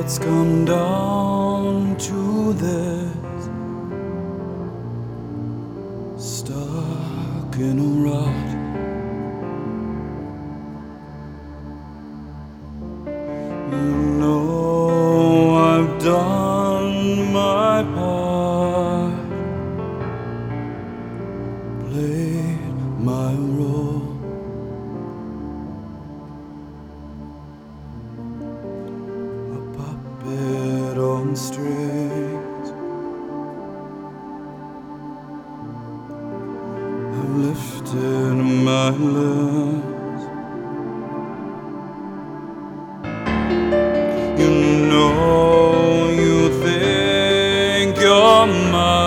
it's come down to this. Stuck in a rut. You know I've done my part, played my strings. I've lifted my lips. You know you think you're my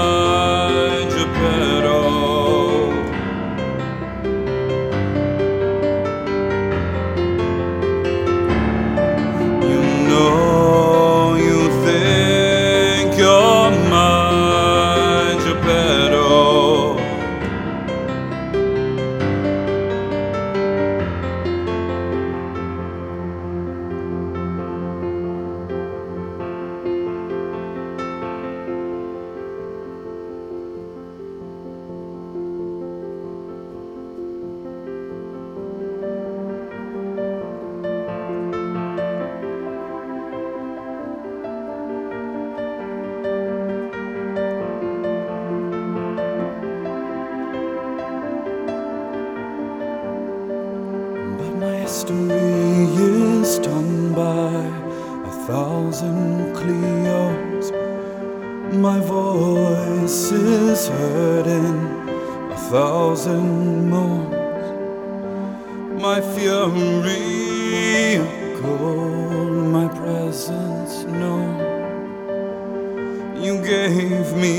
history is done by a thousand Cleos. My voice is heard in a thousand moans. My fury cold, my presence known. You gave me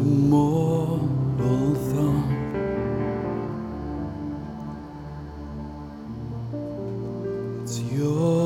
a mortal thought. It's your